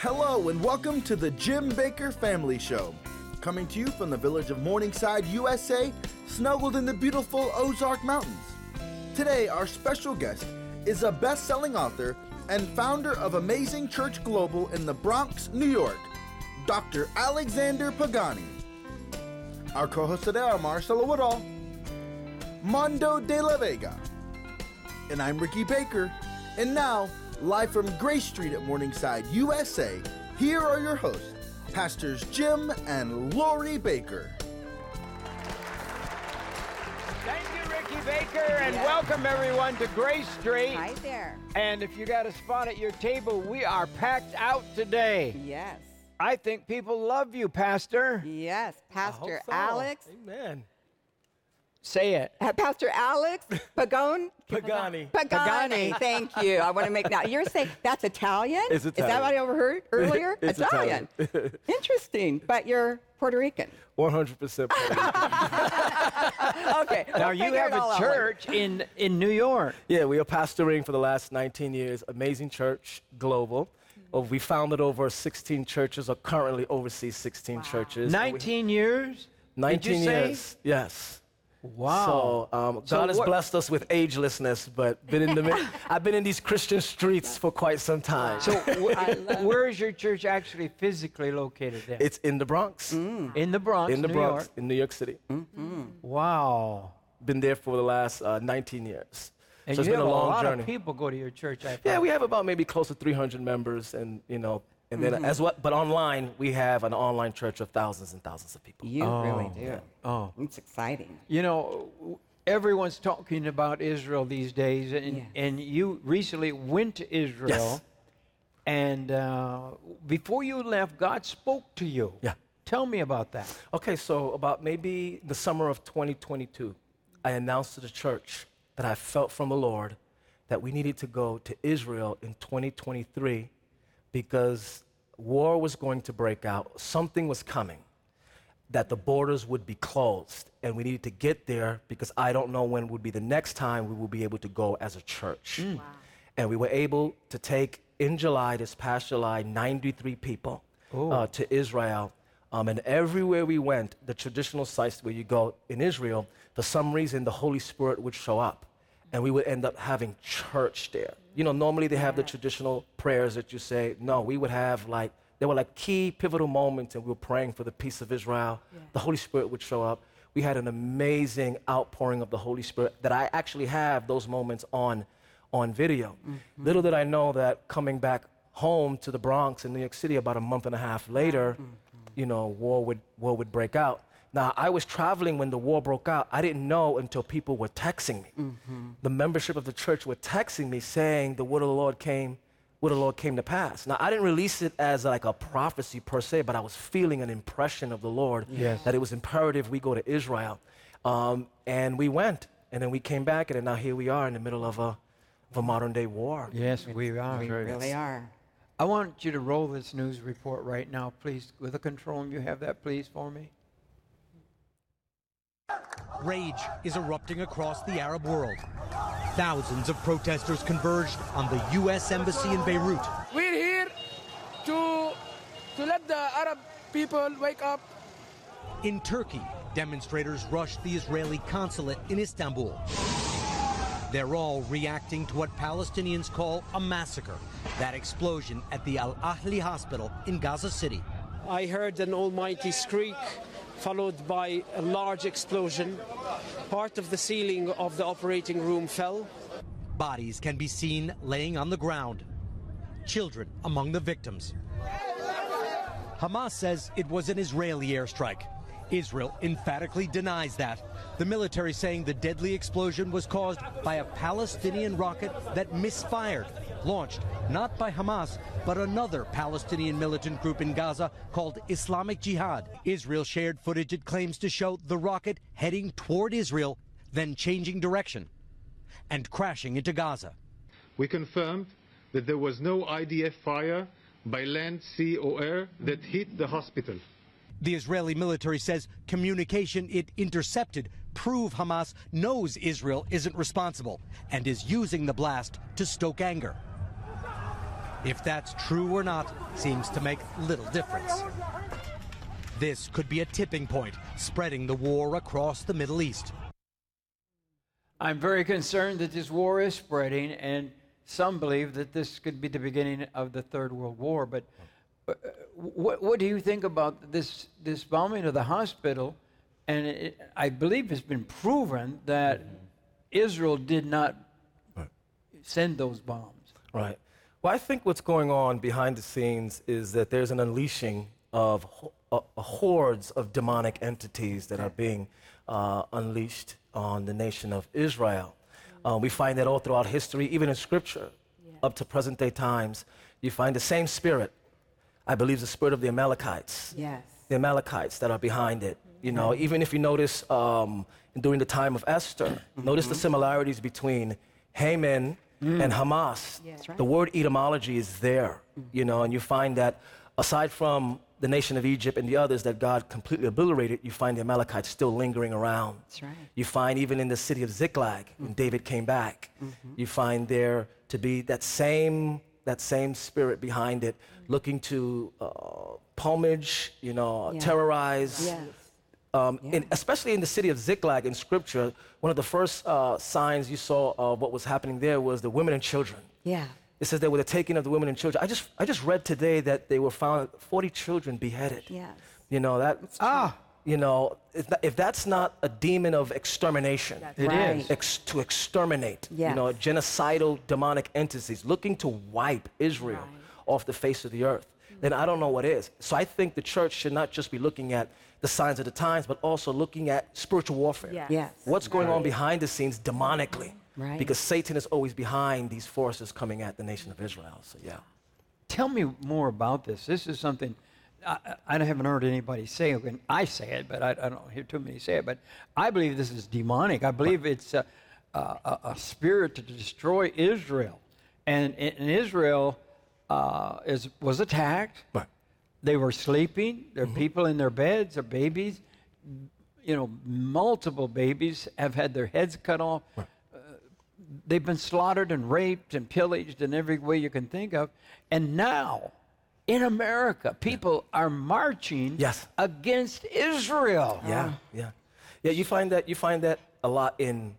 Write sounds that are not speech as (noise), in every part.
Hello and welcome to the Jim Bakker Family Show. Coming to you from the village of Morningside, USA, snuggled in the beautiful Ozark Mountains. Today, our special guest is a best selling author and founder of Amazing Church Global in the Bronx, New York, Dr. Alexander Pagani. Our co hosts today are Marcelo Woodall, Mondo de la Vega, and I'm Ricky Bakker. And now, live from Grace Street at Morningside, USA, here are your hosts, Pastors Jim and Lori Bakker. Thank you, Ricky Bakker, and welcome everyone to Grace Street. Hi there. And if you got a spot at your table, we are packed out today. Yes. I think people love you, Pastor. Yes. Pastor so. Alex. Amen. Say it. Uh, Pastor Alex Pagone. Pagani. Pagani. Thank you. I want to make now. You're saying that's Italian? It's Is that what I overheard earlier? (laughs) It's Italian. Interesting. But you're Puerto Rican. 100% Puerto Rican. (laughs) Okay. Now you have it all a out church in in New York. Yeah, we are pastoring for the last 19 years. Amazing Church Global. Uh, We founded over 16 churches, or currently oversee 16 churches. And we- 19 years. 19 Did you say? years. Yes. Wow. So um, So God has blessed us with agelessness, but been in the mi- (laughs) I've been in these Christian streets for quite some time. So (laughs) wh- where is your church actually physically located? Then? it's in the Bronx, in the Bronx, in the New Bronx, York. in New York City. Wow. Been there for the last uh, 19 years. And so it's you been have a long a lot journey. of people go to your church. I Yeah, we have about maybe close to 300 members, and you know, and Mm-hmm. then as well. But online, we have an online church of thousands and thousands of people. You really do. Oh. It's exciting. You know, everyone's talking about Israel these days, and, Yes. and you recently went to Israel. Yes. And uh, before you left, God spoke to you. Yeah. Tell me about that. Okay, so about maybe the summer of 2022, I announced to the church that I felt from the Lord that we needed to go to Israel in 2023 because war was going to break out, something was coming, that the borders would be closed, and we needed to get there because I don't know when would be the next time we will be able to go as a church. And we were able to take in July, this past July, 93 people uh, to Israel. Um, and everywhere we went, the traditional sites where you go in Israel, for some reason the Holy Spirit would show up and we would end up having church there. You know, normally they have the traditional prayers that you say. No, we would have like, there were like key pivotal moments and we were praying for the peace of Israel. The Holy Spirit would show up. We had an amazing outpouring of the Holy Spirit that I actually have those moments on, on video. Mm-hmm. Little did I know that coming back home to the Bronx in New York City about a month and a half later, mm-hmm. you know, war would, war would break out. Now, I was traveling when the war broke out. I didn't know until people were texting me. The membership of the church were texting me saying the word of the Lord came, word of the Lord came to pass. Now, I didn't release it as like a prophecy per se, but I was feeling an impression of the Lord Yes. that it was imperative we go to Israel. Um, and we went, and then we came back, and then now here we are in the middle of a, of a modern day war. Yes, we are. We really are. I want you to roll this news report right now, please. With the control room, you have that, please, for me. Rage is erupting across the Arab world. Thousands of protesters converged on the U.S. Embassy in Beirut. We're here to to let the Arab people wake up. In Turkey, demonstrators rushed the Israeli consulate in Istanbul. They're all reacting to what Palestinians call a massacre that explosion at the Al Ahli hospital in Gaza City. I heard an almighty shriek, followed by a large explosion. Part of the ceiling of the operating room fell. Bodies can be seen laying on the ground. Children among the victims. Hamas says it was an Israeli airstrike. Israel emphatically denies that. The military saying the deadly explosion was caused by a Palestinian rocket that misfired, launched not by Hamas, but another Palestinian militant group in Gaza called Islamic Jihad. Israel shared footage it claims to show the rocket heading toward Israel, then changing direction and crashing into Gaza. We confirmed that there was no IDF fire by land, sea, or air that hit the hospital. The Israeli military says communication it intercepted prove Hamas knows Israel isn't responsible and is using the blast to stoke anger. If that's true or not seems to make little difference. This could be a tipping point, spreading the war across the Middle East. I'm very concerned that this war is spreading, and some believe that this could be the beginning of the Third World War. But uh, what, what do you think about this, this bombing of the hospital? And it, I believe it's been proven that Israel did not send those bombs. Right. Well, I think what's going on behind the scenes is that there's an unleashing of ho- uh, hordes of demonic entities that are being uh, unleashed on the nation of Israel. Uh, we find that all throughout history, even in scripture, up to present day times. You find the same spirit. I believe the spirit of the Amalekites. Yes. The Amalekites that are behind it. You know, even if you notice um, during the time of Esther, mm-hmm. notice the mm-hmm. similarities between Haman mm. and Hamas. Right. The word etymology is there, mm. you know, and you find that aside from the nation of Egypt and the others that God completely obliterated, you find the Amalekites still lingering around. That's right. You find even in the city of Ziklag, when mm. David came back, mm-hmm. you find there to be that same that same spirit behind it, looking to uh, pomage, you know, Yeah. terrorize. Yes. Um, in, especially in the city of Ziklag in scripture, one of the first uh, signs you saw of what was happening there was the women and children. Yeah. It says they were the taking of the women and children. I just, I just read today that they were found 40 children beheaded. Yes. You know, that, Ah, you know, if, that, if that's not a demon of extermination, it is. Right. ex- to exterminate, you know, genocidal demonic entities looking to wipe Israel off the face of the earth, then I don't know what is. So I think the church should not just be looking at the signs of the times, but also looking at spiritual warfare. Yes. Yes. What's going on behind the scenes demonically? Right. Because Satan is always behind these forces coming at the nation of Israel. So, yeah. Tell me more about this. This is something I, I haven't heard anybody say. it, and I say it, but I, I don't hear too many say it. But I believe this is demonic. I believe it's a, a, a, a spirit to destroy Israel, and, and Israel uh, is was attacked. Right. They were sleeping. There are mm-hmm. people in their beds. Their babies. You know, multiple babies have had their heads cut off uh, they've been slaughtered and raped and pillaged in every way you can think of. And now, in America, people are marching Yes. against Israel. Yeah, yeah, yeah. You find that you find that a lot in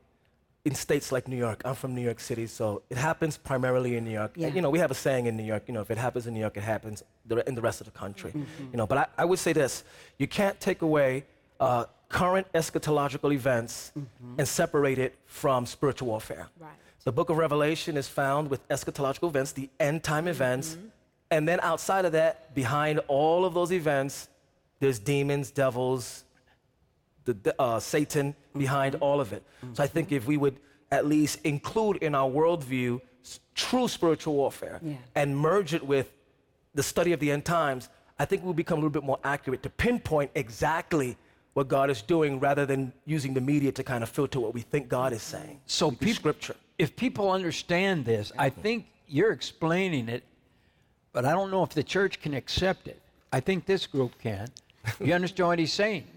in states like New York. I'm from New York City, so it happens primarily in New York. Yeah. And, you know, we have a saying in New York. You know, if it happens in New York, it happens in the rest of the country. Mm-hmm. You know, but I, I would say this: you can't take away uh, current eschatological events mm-hmm. and separate it from spiritual warfare. Right. The book of Revelation is found with eschatological events, the end time mm-hmm. events. And then outside of that, behind all of those events, there's demons, devils, the, the, uh, Satan behind all of it. So I think if we would at least include in our worldview s- true spiritual warfare Yeah. and merge it with the study of the end times, I think we'll become a little bit more accurate to pinpoint exactly what God is doing rather than using the media to kind of filter what we think God is saying. So through scripture. if people understand this, I think you're explaining it, but I don't know if the church can accept it. I think this group can. You understand what he's saying?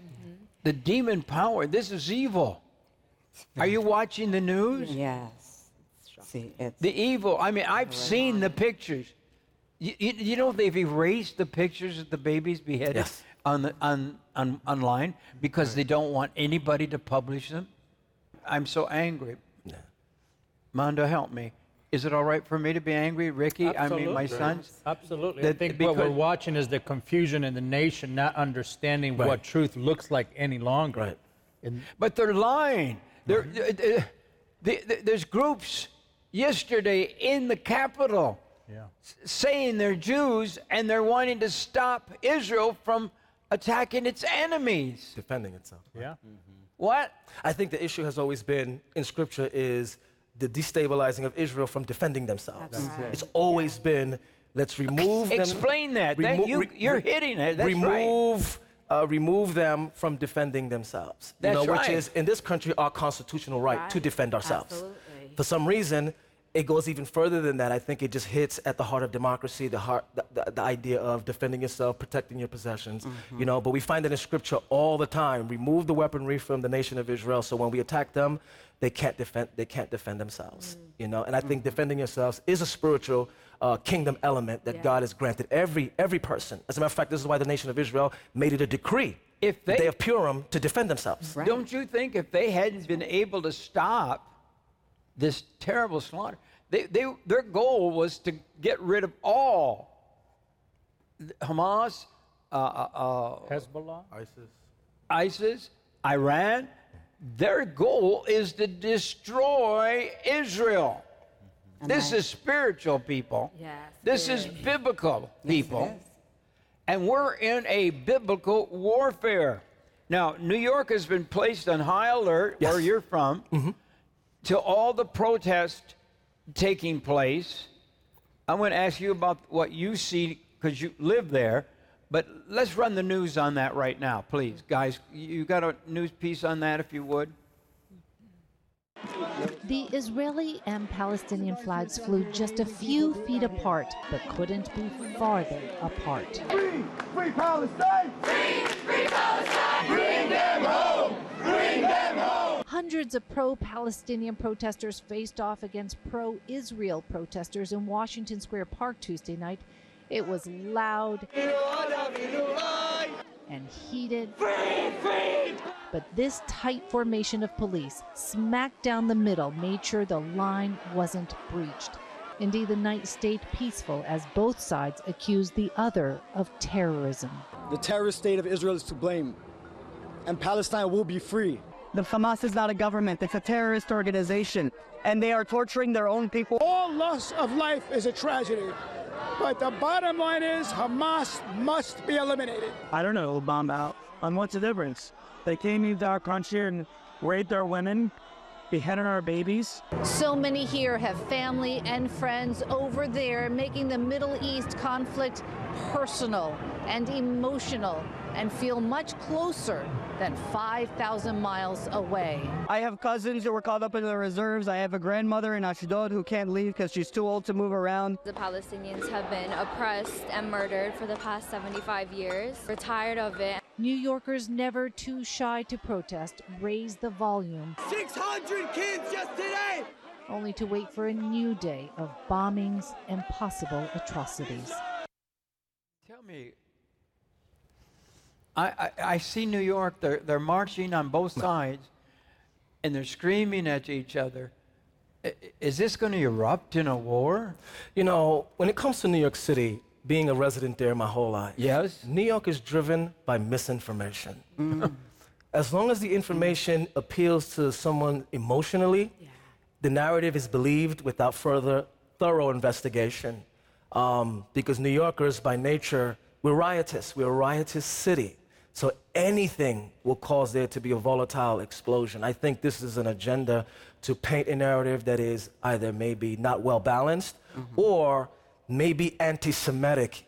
The demon power, this is evil. Are you watching the news? Yes. See, it's The evil. I mean, I've seen the pictures. You, you, you know they've erased the pictures of the babies beheaded Yes. on the on, on online because they don't want anybody to publish them. I'm so angry. Yeah. Mondo, help me. Is it all right for me to be angry, Ricky? I mean, my sons. Absolutely. I That- think what we're watching is the confusion in the nation, not understanding Right. what truth looks like any longer. Right. And But they're lying. They're, uh, uh, the- the- there's groups yesterday in the Capitol yeah. saying they're Jews and they're wanting to stop Israel from attacking its enemies. Defending itself. Yeah. What? I think the issue has always been in scripture is the destabilizing of Israel from defending themselves. Right. It's always been let's remove them. Explain that. That- remo- you, you're re- hitting it. That's right. remove, uh, remove them from defending themselves. That's you know, right. Which is in this country our constitutional right, to defend ourselves. Absolutely. For some reason, it goes even further than that. I think it just hits at the heart of democracy, the heart, the, the, the idea of defending yourself, protecting your possessions. Mm-hmm. You know, but we find that in scripture all the time. Remove the weaponry from the nation of Israel, so when we attack them, they can't defend. They can't defend themselves. Mm. You know, and I think Mm-hmm. defending yourselves is a spiritual uh, kingdom element that Yeah. God has granted every, every person. As a matter of fact, this is why the nation of Israel made it a decree, If the they- day of Purim, to defend themselves. Right. Don't you think if they hadn't been able to stop this terrible slaughter, they, they, their goal was to get rid of all Hamas, uh, uh, uh, Hezbollah? ISIS, ISIS, Iran. Their goal is to destroy Israel. This I- is spiritual people. Yes, This it is is. biblical people. Yes. And we're in a biblical warfare. Now, New York has been placed on high alert, where you're from, to all the protests taking place. I'm going to ask you about what you see because you live there. But let's run the news on that right now, please. Guys, you got a news piece on that, if you would? The Israeli and Palestinian flags flew just a few feet apart, but couldn't be farther apart. Hundreds of pro Palestinian protesters faced off against pro Israel protesters in Washington Square Park Tuesday night. It was loud and heated. But this tight formation of police, smack down the middle, made sure the line wasn't breached. Indeed, the night stayed peaceful as both sides accused the other of terrorism. The terrorist state of Israel is to blame, and Palestine will be free. The Hamas is not a government, it's a terrorist organization, and they are torturing their own people. All loss of life is a tragedy. But the bottom line is Hamas must be eliminated. I don't know, bomb out. And what's the difference? They came into our country and raped our women, beheaded our babies. So many here have family and friends over there, making the Middle East conflict personal and emotional and feel much closer than 5,000 miles away. I have cousins who were caught up in the reserves. I have a grandmother in Ashdod who can't leave because she's too old to move around. The Palestinians have been oppressed and murdered for the past 75 years. We're tired of it. New Yorkers, never too shy to protest, raise the volume, 600 kids just today! only to wait for a new day of bombings and possible atrocities. Tell me, I, I, I see New York, they're, they're marching on both sides and they're screaming at each other. I- Is this going to erupt in a war? You know, when it comes to New York City, being a resident there my whole life, Yes. New York is driven by misinformation. as long as the information appeals to someone emotionally, the narrative is believed without further thorough investigation. Um, because New Yorkers, by nature, we're riotous. We're a riotous city. So anything will cause there to be a volatile explosion. I think this is an agenda to paint a narrative that is either maybe not well balanced or maybe anti Semitic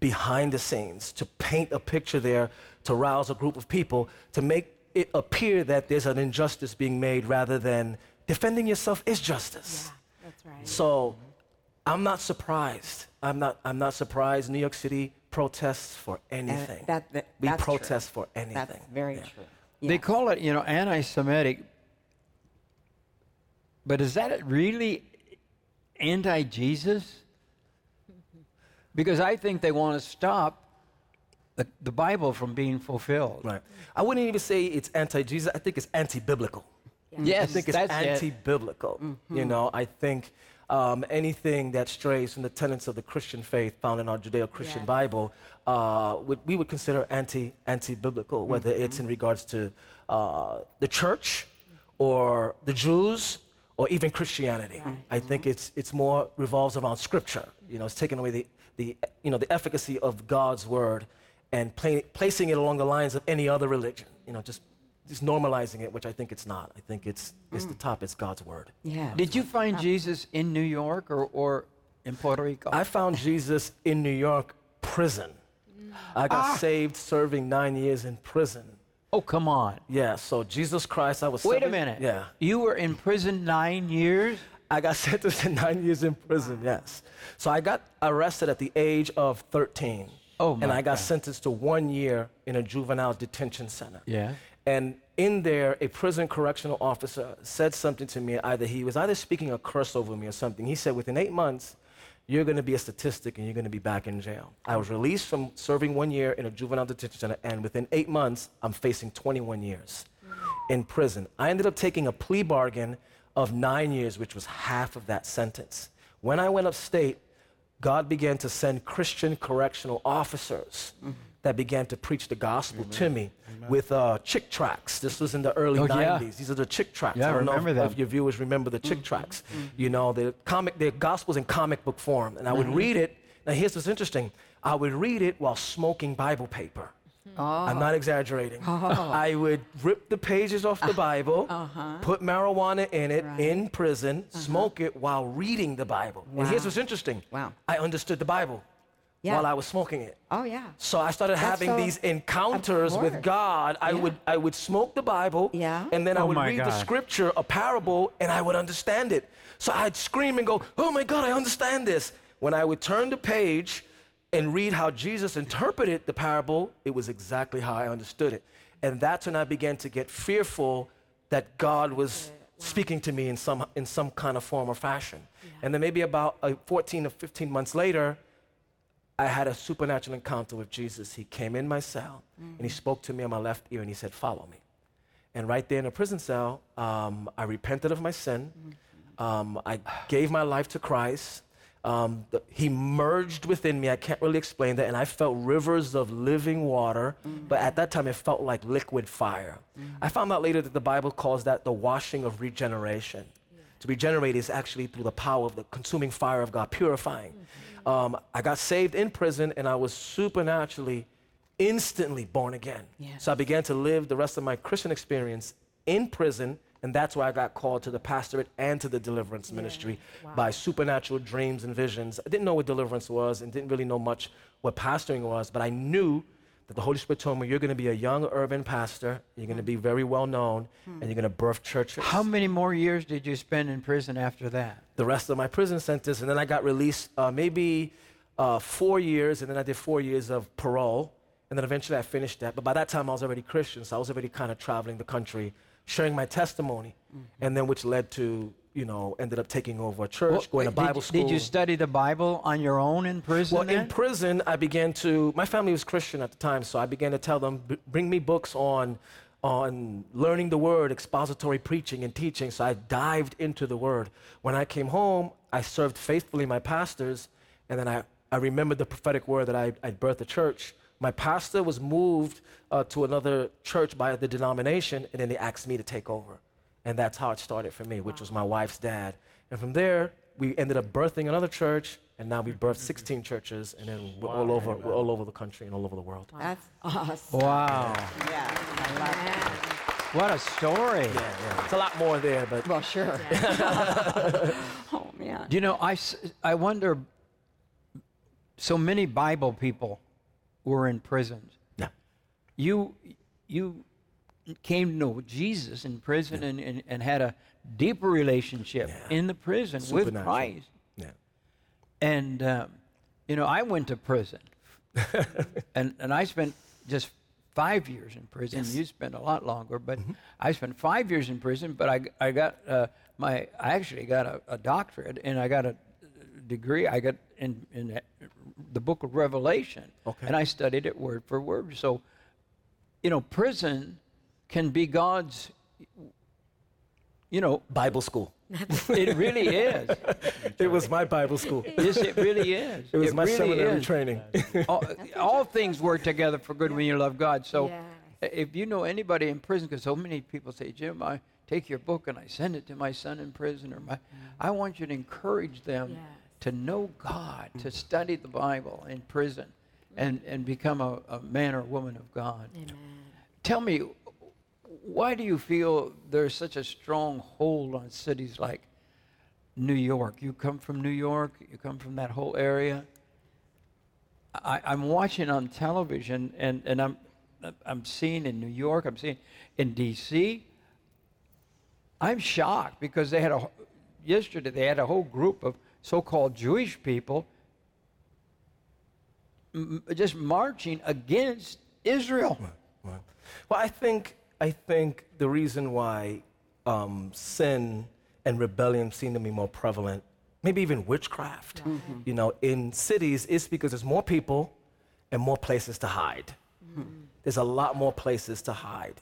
behind the scenes to paint a picture there to rouse a group of people to make it appear that there's an injustice being made rather than defending yourself is justice. Yeah, That's right. So I'm not surprised. I'm not, I'm not surprised New York City protests for uh, anything. that- that- we that's true. protest for anything. That's very Yeah. true. They call it, you know, anti Semitic. But is that really anti Jesus? Because I think they want to stop the, the Bible from being fulfilled. Right. I wouldn't even say it's anti-Jesus. I think it's anti-biblical. Yes, I think it's that's it. anti-biblical. You know, I think um, anything that strays from the tenets of the Christian faith found in our Judeo-Christian Yes. Bible, uh, would, we would consider anti anti-biblical, whether it's in regards to uh, the church, or the Jews, or even Christianity. I think it's it's more revolves around Scripture. You know, it's taking away the the you know the efficacy of God's word and pla- placing it along the lines of any other religion. You know, just just normalizing it, which I think it's not. I think it's it's the mm. top. It's God's word. Yeah. Did you find Jesus in New York or, or in Puerto Rico? I found Jesus in New York prison. Mm. I got ah. saved serving nine years in prison. oh, come on. Yeah, so Jesus Christ, I was. Wait a minute. Yeah, You were in prison nine years? I got (laughs) sentenced to nine years in prison. Yes, so I got arrested at the age of 13. Oh, And I got God. sentenced to one year in a juvenile detention center. Yeah. And in there, a prison correctional officer said something to me. Either he was either speaking a curse over me or something. He said, within eight months, you're going to be a statistic and you're going to be back in jail. I was released from serving one year in a juvenile detention center, and within eight months, I'm facing 21 years mm. in prison. I ended up taking a plea bargain of nine years, which was half of that sentence. When I went upstate, God began to send Christian correctional officers that began to preach the gospel to me with uh, chick tracts. This was in the early Oh, 90s. yeah. These are the chick tracts. Yeah, I don't know remember if, them. if your viewers remember the chick tracts. You know, the comic, the gospel's in comic book form, and I would Mhm. read it. Now, here's what's interesting. I would read it while smoking Bible paper. Mm-hmm. I'm not exaggerating. Oh. (laughs) I would rip the pages off the uh-huh. Bible, Uh-huh. put marijuana in it Right. in prison, uh-huh. smoke it while reading the Bible. And here's what's interesting. Wow. I understood the Bible Yeah. while I was smoking it. Oh, yeah. So I started That's having so- these encounters with. God. I Yeah. would I would smoke the Bible, Yeah. and then I Oh would my read the scripture, a parable, and I would understand it. So I'd scream and go, "Oh my God, I understand this!" When I would turn the page and read how Jesus interpreted the parable, it was exactly how I understood it, and that's when I began to get fearful that God was speaking to me in some in some kind of form or fashion. And then maybe about uh, 14 or 15 months later, I had a supernatural encounter with Jesus. He came in my cell and he spoke to me on my left ear and he said, Follow me. And right there in the prison cell, um, I repented of my sin. Um, I gave my life to Christ. Um, the- he merged within me. I can't really explain that. And I felt rivers of living water. But at that time, it felt like liquid fire. I found out later that the Bible calls that the washing of regeneration. To regenerate is actually through the power of the consuming fire of God, purifying. Um, I got saved in prison and I was supernaturally, instantly born again. So I began to live the rest of my Christian experience in prison, and that's why I got called to the pastorate and to the deliverance ministry by supernatural dreams and visions. I didn't know what deliverance was and didn't really know much what pastoring was, but I knew that the Holy Spirit told me, You're going to be a young urban pastor, you're going to be very well known, and you're going to birth churches. How many more years did you spend in prison after that? the rest of my prison sentence, and then I got released uh, maybe uh, four years, and then I did four years of parole, and then eventually I finished that. But by that time, I was already Christian, so I was already kind of traveling the country, sharing my testimony, and then which led to, you know, ended up taking over a church, Well, going to did- Bible school. Did you study the Bible on your own in prison? Well, in prison, I began to. My family was Christian at the time, so I began to tell them, "B- bring me books on, on learning the Word, expository preaching and teaching. So I dived into the Word. When I came home, I served faithfully my pastors, and then I, I remembered the prophetic word that I, I'd birthed a church. My pastor was moved uh, to another church by the denomination, and then they asked me to take over. And that's how it started for me, which was my wife's dad. And from there, we ended up birthing another church, and now we've birthed 16 churches, and then we're all over, we're all over the country and all over the world. That's awesome. Wow. Yeah, I love that. What a story. Yeah, yeah. It's a lot more there, but Well, sure. (laughs) oh, man. You know, I, I wonder, so many Bible people were in prisons. Yeah. You, you came to know Jesus in prison and, and, and had a deeper relationship in the prison with Christ. Yeah. And, um, you know, I went to prison. (laughs) and, and I spent just five years in prison. Yes. You spent a lot longer, but I spent five years in prison, but I, I got uh, my, I actually got a, a doctorate and I got a degree. I got in, in the book of Revelation. Okay. And I studied it word for word. So, you know, prison can be God's, you know, Bible school. (laughs) it really is. (laughs) It was my Bible school. Yes, it really is. It was my really seminary is. training. (laughs) all, all things work together for good when you love God. So, Yes. if you know anybody in prison, because so many people say, Jim, I take your book and I send it to my son in prison, or my, I want you to encourage them Yes. To know God, to study the Bible in prison, and and become a, a man or woman of God. Amen. Tell me, why do you feel there's such a strong hold on cities like New York? You come from New York, you come from that whole area. I, I'm watching on television, and, and I'm, I'm seeing in New York, I'm seeing in D.C. I'm shocked because they had a, yesterday they had a whole group of so-called Jewish people m- just marching against Israel. Well, well, I think I think the reason why um, sin and rebellion seem to be more prevalent maybe even witchcraft. You know, in cities, is because there's more people and more places to hide. There's a lot more places to hide.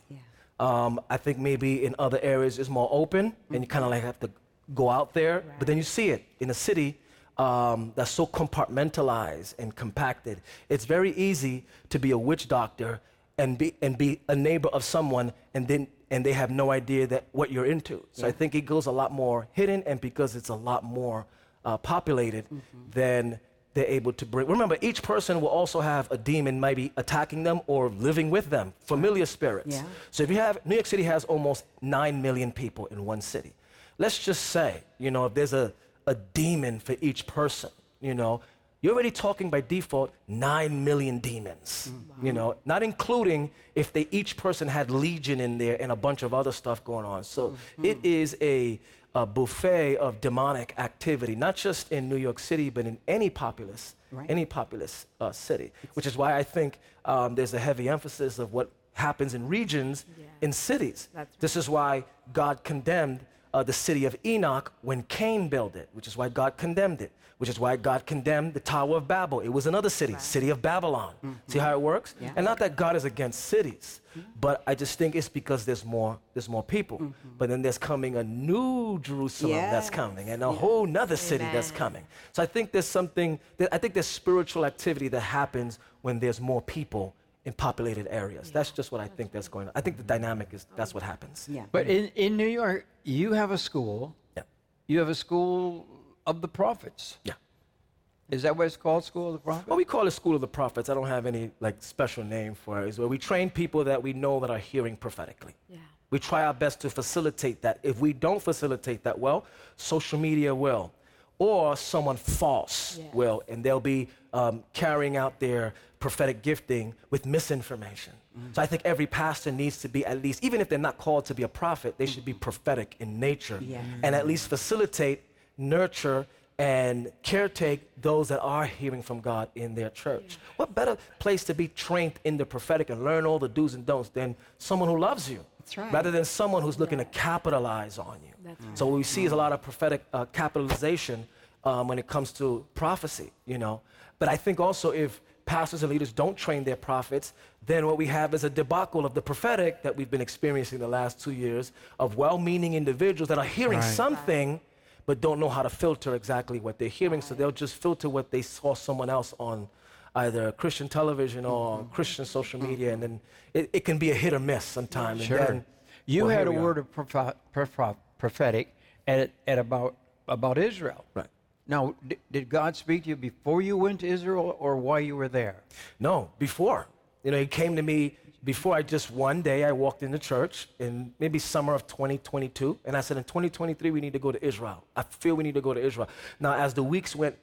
Um, I think maybe in other areas it's more open and you kind of like have to go out there. But then you see it in a city um, that's so compartmentalized and compacted. It's very easy to be a witch doctor and be, and be a neighbor of someone and then and they have no idea that what you're into. So I think it goes a lot more hidden and because it's a lot more uh, populated, then they're able to bring. Remember, each person will also have a demon maybe attacking them or living with them, familiar spirits. Yeah. So if you have, New York City has almost 9 million people in one city. Let's just say, you know, if there's a, a demon for each person, you know, you're already talking by default 9 million demons, you know, not including if they each person had legion in there and a bunch of other stuff going on. So it is a, a buffet of demonic activity, not just in New York City, but in any populous, Right. any populous uh, city, which is why I think um, there's a heavy emphasis of what happens in regions in cities. This is why God condemned uh, the city of Enoch when Cain built it, which is why God condemned it, which is why God condemned the Tower of Babel. It was another city, city of Babylon. Mm-hmm. See how it works? Yeah. And not that God is against cities, mm-hmm. but I just think it's because there's more, there's more people. Mm-hmm. But then there's coming a new Jerusalem that's coming, and a whole nother city that's coming. So I think there's something, that, I think there's spiritual activity that happens when there's more people in populated areas. That's just what I think that's going on. I think the dynamic is that's what happens. Yeah. But in, in New York, you have a school. Yeah. You have a school of the prophets. Yeah. Is that what it's called, School of the Prophets? Well, we call it School of the Prophets. I don't have any like special name for it. It's where we train people that we know that are hearing prophetically. Yeah. We try our best to facilitate that. If we don't facilitate that well, social media will, or someone false Yeah. will, and they'll be um, carrying out their prophetic gifting with misinformation. So I think every pastor needs to be at least, even if they're not called to be a prophet, they should be prophetic in nature, Yeah. and at least facilitate, nurture, and caretake those that are hearing from God in their church. What better place to be trained in the prophetic and learn all the do's and don'ts than someone who loves you? That's right. Rather than someone who's looking to capitalize on you. That's So what we see is a lot of prophetic uh, capitalization um, when it comes to prophecy, you know. But I think also if pastors and leaders don't train their prophets, then what we have is a debacle of the prophetic that we've been experiencing the last two years of well-meaning individuals that are hearing Right. something but don't know how to filter exactly what they're hearing. So they'll just filter what they saw someone else on either Christian television or on Christian social mm-hmm. media, and then it, it can be a hit or miss sometimes. Sure. And then, you well, had a word of proph- proph- prophetic at, at about, about Israel. Right. Now, d- did God speak to you before you went to Israel or while you were there? No, before. You know, he came to me before I just one day I walked into church in maybe summer of 2022, and I said, in 2023, we need to go to Israel. I feel we need to go to Israel. Now, as the weeks went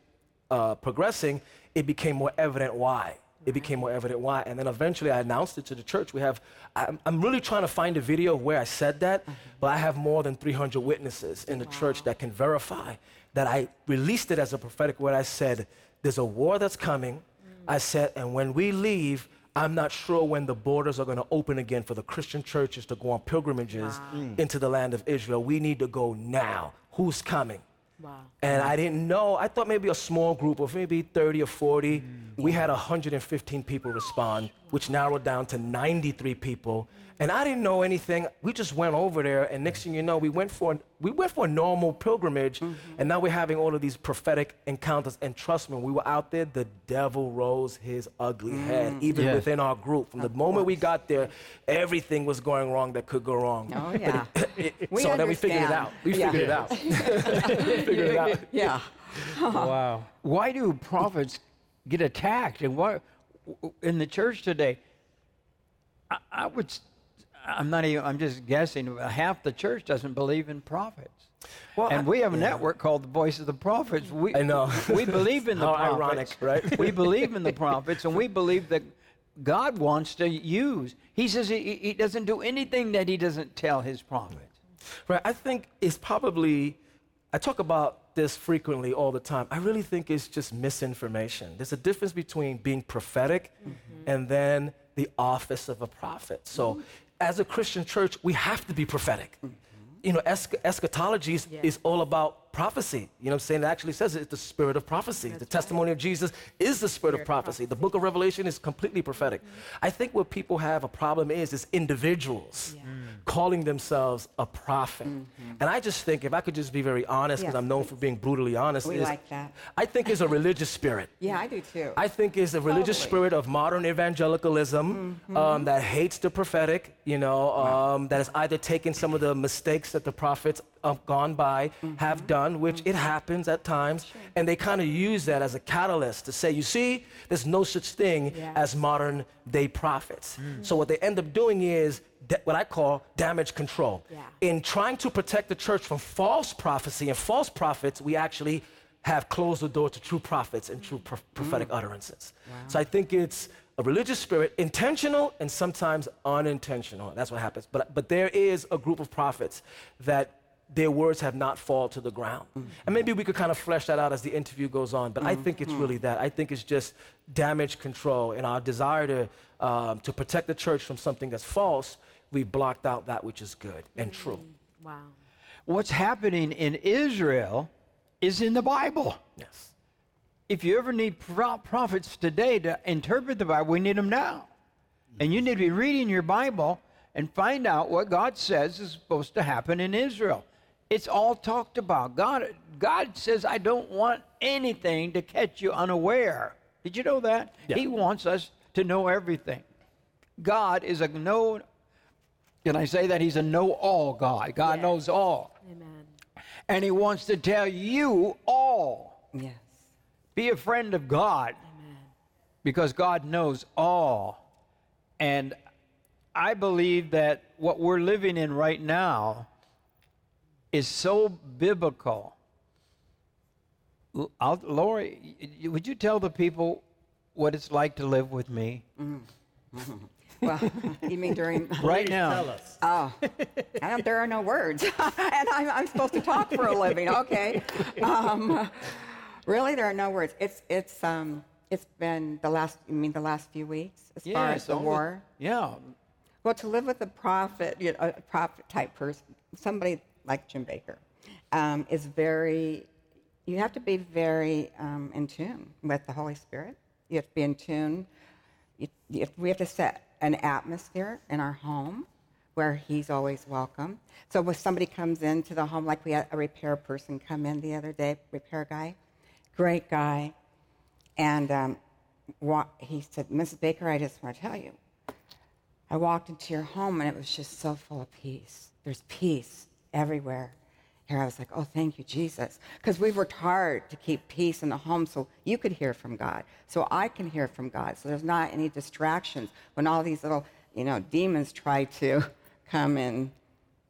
uh, progressing, it became more evident why. It became more evident why. And then eventually I announced it to the church. We have, I'm, I'm really trying to find a video of where I said that, but I have more than 300 witnesses in the church that can verify that I released it as a prophetic word. I said, there's a war that's coming. I said, and when we leave, I'm not sure when the borders are going to open again for the Christian churches to go on pilgrimages into the land of Israel. We need to go now. Who's coming? Wow. And I didn't know. I thought maybe a small group of maybe 30 or 40. Mm. We had 115 people respond, which narrowed down to 93 people. And I didn't know anything. We just went over there, and next thing you know, we went for we went for a normal pilgrimage, and now we're having all of these prophetic encounters. And trust me, we were out there, the devil rose his ugly head, even Yes. within our group. From the moment we got there, everything was going wrong that could go wrong. Oh, yeah. it- it- We so then we figured it out. We Yeah. figured it out. (laughs) (laughs) we figured it out. Yeah. Wow. (laughs) Why do prophets get attacked? And why, in the church today, I, I would, I'm not even, I'm just guessing, half the church doesn't believe in prophets. Well, and we have a yeah. network called the Voice of the Prophets. We, I know. (laughs) We believe in the (laughs) How prophets. ironic, right? we believe in the (laughs) prophets, and we believe that God wants to use. He says he, he doesn't do anything that he doesn't tell his prophets. Right. I think it's probably, I talk about this frequently all the time. I really think it's just misinformation. There's a difference between being prophetic mm-hmm. and then the office of a prophet. So, mm-hmm. as a Christian church, we have to be prophetic. Mm-hmm. You know, esch- eschatology is, is all about prophecy. You know what I'm saying? It actually says it's the spirit of prophecy. the testimony of Jesus is the spirit, of prophecy. The book of Revelation is completely prophetic. Mm-hmm. I think what people have a problem is is individuals mm. calling themselves a prophet. Mm-hmm. And I just think if I could just be very honest, because Yes, I'm known for being brutally honest, We is like that. I think it's a religious spirit. (laughs) Yeah, I do too. I think it's a religious Totally. spirit of modern evangelicalism mm-hmm. um, that hates the prophetic, you know, um, that has either taken some of the mistakes that the prophets of gone by have done, which it mm-hmm. happens at times, and they kind of use that as a catalyst to say, you see, there's no such thing Yeah. as modern day prophets. Mm. So what they end up doing is what I call damage control. Yeah. In trying to protect the church from false prophecy and false prophets, we actually have closed the door to true prophets and true pro- mm. prophetic utterances. So I think it's a religious spirit, intentional and sometimes unintentional. That's what happens. But, but there is a group of prophets that their words have not fallen to the ground. And maybe we could kind of flesh that out as the interview goes on. But I mm. think it's mm. really that. I think it's just damage control and our desire to, um, to protect the church from something that's false. We blocked out that which is good and mm. true. Wow. What's happening in Israel is in the Bible. Yes. If you ever need pro- prophets today to interpret the Bible, we need them now. And you need to be reading your Bible and find out what God says is supposed to happen in Israel. It's all talked about. God, God says, I don't want anything to catch you unaware. Did you know that? Yeah. He wants us to know everything. God is a know, can I say that? He's a know all God. God knows all. Amen. And He wants to tell you all. Yes. Be a friend of God because God knows all. And I believe that what we're living in right now is so biblical. L- I'll, Lori, y- y- would you tell the people what it's like to live with me? (laughs) Well, you mean during (laughs) Right now. Oh, I don't, there are no words, (laughs) and I'm, I'm supposed to talk for a living. Okay, um, really, there are no words. It's it's um it's been the last. You mean the last few weeks as far as the all the- war? Yeah. Well, to live with a prophet, you know, a prophet type person, somebody like Jim Bakker, um, is very. You have to be very um, in tune with the Holy Spirit. You have to be in tune. You, you, we have to set an atmosphere in our home where he's always welcome. So when somebody comes into the home, like we had a repair person come in the other day, repair guy, great guy, and um, wa- he said, "Mrs. Bakker, I just want to tell you, I walked into your home and it was just so full of peace. There's peace everywhere. Here I was like, oh, thank you, Jesus. Because we've worked hard to keep peace in the home so you could hear from God, so I can hear from God. So there's not any distractions when all these little, you know, demons try to (laughs) come and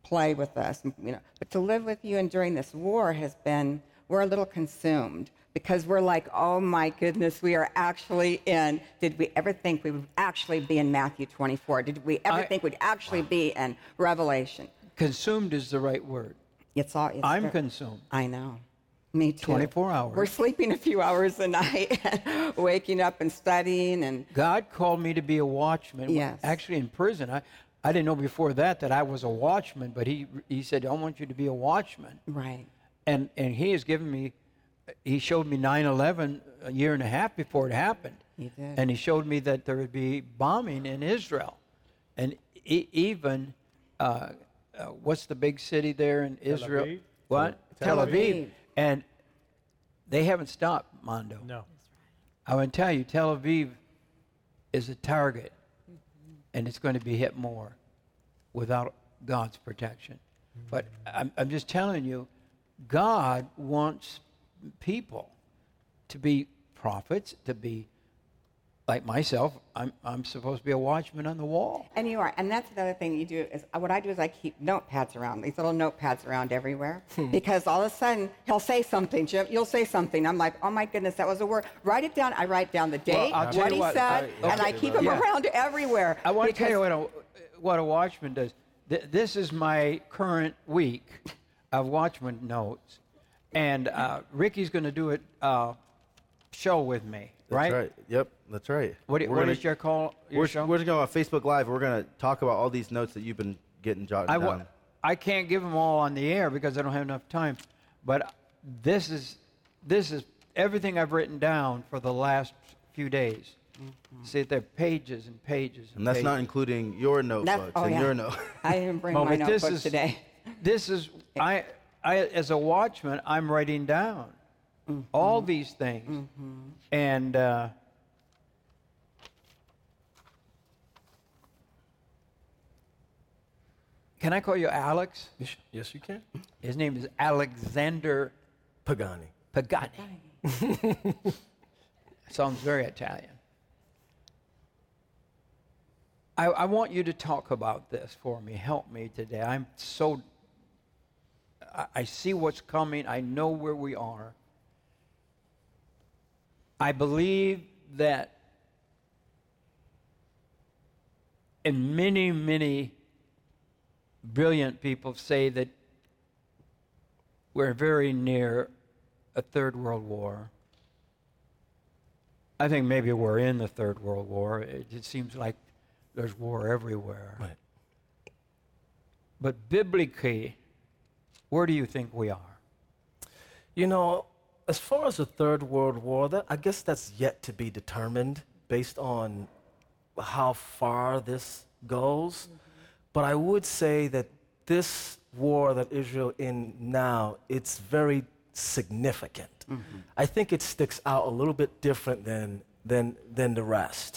play with us. You know, but to live with you and during this war has been, we're a little consumed because we're like, oh my goodness, we are actually in. Did we ever think we would actually be in Matthew 24? Did we ever I- think we'd actually be in Revelation? Consumed is the right word. It's all. It's I'm consumed. I know. Me too. 24 hours. We're sleeping a few hours a night, (laughs) waking up and studying, and God called me to be a watchman. Yes. Actually, in prison, I, I didn't know before that that I was a watchman, but he, he said, I want you to be a watchman. right. And, and he has given me, he showed me 9 11 a year and a half before it happened. He did. And he showed me that there would be bombing in Israel. And e- even, uh, uh, what's the big city there in Israel? Aviv? What? Tel Tel Aviv. Aviv. And they haven't stopped, Mondo. No. I want to tell you, Tel Aviv is a target, and it's going to be hit more without God's protection. But I'm, I'm just telling you, God wants people to be prophets, to be like myself. I'm, I'm supposed to be a watchman on the wall. And you are. And that's another thing you do is what I do is I keep notepads around, these little notepads around everywhere. because all of a sudden he'll say something, Jim, you'll say something. I'm like, oh my goodness, that was a word. Write it down. I write down the date, I'll what he what, said, I- and I keep them yeah. around everywhere. I want to tell you what a, what a watchman does. Th- this is my current week of watchman notes. And uh, Ricky's going to do a uh, show with me, right? right. Yep, that's right. What, what gonna- is your call? Your We're, show? we're just going on Facebook Live. We're going to talk about all these notes that you've been getting jotted I, down. I can't give them all on the air because I don't have enough time. But this is this is everything I've written down for the last few days. Mm-hmm. See, there are pages and pages. And that's not including your notebooks oh, and yeah. your note. (laughs) I didn't bring my but this is- today. This is (laughs) I, I as a watchman, I'm writing down all these things, and uh, can I call you Alex? Yes, you can. His name is Alexander Pagani. Pagani. (laughs) Sounds very Italian. I, I want you to talk about this for me. Help me today. I'm so. I, I see what's coming. I know where we are. I believe that and many, many brilliant people say that we're very near a third world war. I think maybe we're in the third world war. It just seems like there's war everywhere. Right. But biblically, where do you think we are? You know, as far as the Third World War, that, I guess that's yet to be determined based on how far this goes. Mm-hmm. But I would say that this war that Israel in now, it's very significant. Mm-hmm. I think it sticks out a little bit different than than than the rest.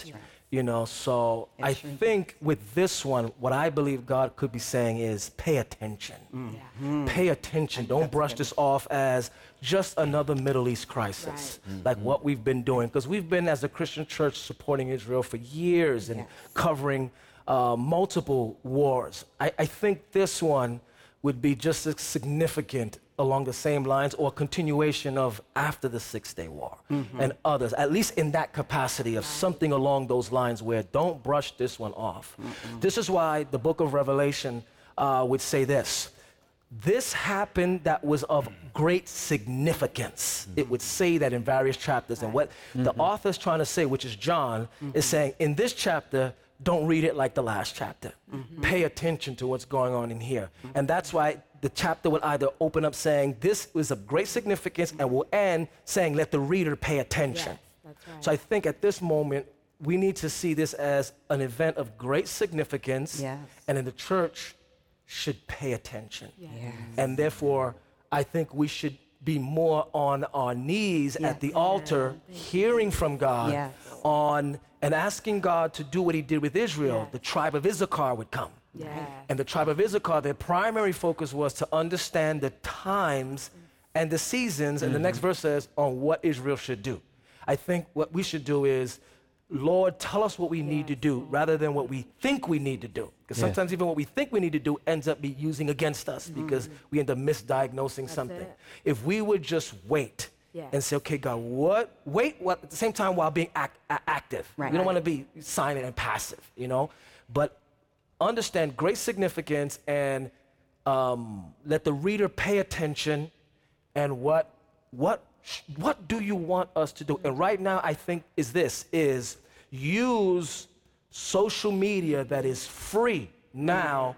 You know, so I think with this one, what I believe God could be saying is pay attention. Pay attention. Don't brush this off as just another Middle East crisis, like what we've been doing. Because we've been, as a Christian church, supporting Israel for years and covering uh, multiple wars. I, I think this one would be just as significant along the same lines or continuation of after the Six Day War mm-hmm. and others, at least in that capacity of something along those lines where don't brush this one off. This is why the book of Revelation uh, would say this. This happened that was of great significance. It would mm-hmm. say that in various chapters. And what the mm-hmm. author is trying to say, which is John, is saying in this chapter, don't read it like the last chapter. Pay attention to what's going on in here. And that's why the chapter will either open up saying, This is of great significance, and will end saying, Let the reader pay attention. So I think at this moment, we need to see this as an event of great significance, Yes. and in the church should pay attention. And therefore, I think we should be more on our knees at the altar, hearing from God Yes. on and asking God to do what He did with Israel. The tribe of Issachar would come. And the tribe of Issachar, their primary focus was to understand the times and the seasons. And the mm-hmm. next verse says, on what Israel should do. I think what we should do is, Lord, tell us what we need to do rather than what we think we need to do. Because Yes. sometimes even what we think we need to do ends up be using against us mm-hmm. because we end up misdiagnosing something. it. If we would just wait Yeah. and say, okay, God, what? Wait what, at the same time while being act, active. Right. We don't want to be silent and passive, you know? But understand great significance and um, let the reader pay attention and what, what, what do you want us to do? And right now, I think is this, is use social media that is free now